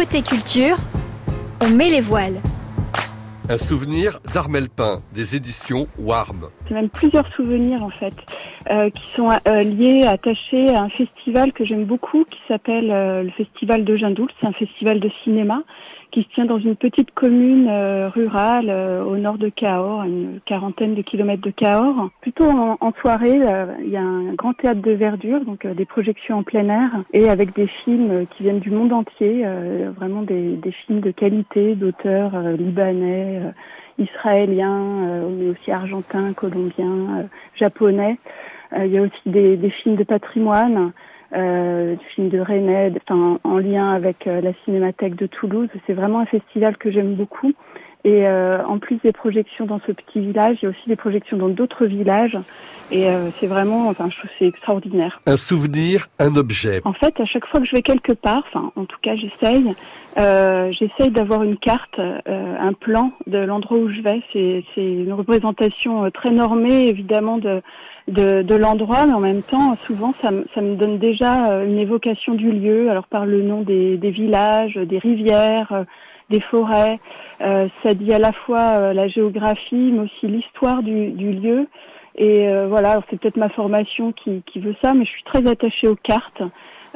Côté culture, on met les voiles. Un souvenir d'Armel Pin, des éditions Warm. C'est même plusieurs souvenirs en fait, euh, qui sont euh, liés, attachés à un festival que j'aime beaucoup, qui s'appelle euh, le Festival de Jindoul. C'est un festival de cinéma qui se tient dans une petite commune euh, rurale euh, au nord de Cahors, à une quarantaine de kilomètres de Cahors. Plutôt en, soirée, euh, il y a un grand théâtre de verdure, donc des projections en plein air, et avec des films qui viennent du monde entier, vraiment des, des, films de qualité, d'auteurs libanais, israéliens, mais aussi argentins, colombiens, japonais. il y a aussi des, des films de patrimoine euh, film de Rennes, enfin, en lien avec euh, la Cinémathèque de Toulouse. C'est vraiment un festival que j'aime beaucoup. Et euh, en plus des projections dans ce petit village, il y a aussi des projections dans d'autres villages. Et euh, c'est vraiment, enfin, je trouve c'est extraordinaire. Un souvenir, un objet. En fait, à chaque fois que je vais quelque part, enfin, en tout cas, j'essaye, euh, j'essaye d'avoir une carte, euh, un plan de l'endroit où je vais. C'est, c'est une représentation euh, très normée, évidemment, de, de, de l'endroit, mais en même temps, souvent, ça, ça, me donne déjà une évocation du lieu, alors par le nom des, villages, des rivières, des forêts. Euh, ça dit à la fois la géographie, mais aussi l'histoire du, lieu. Et euh, voilà, c'est peut-être ma formation qui, veut ça, mais je suis très attachée aux cartes.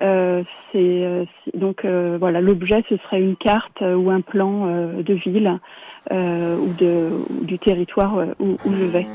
Euh, c'est donc voilà, l'objet ce serait une carte ou un plan de ville ou de du territoire où, où je vais.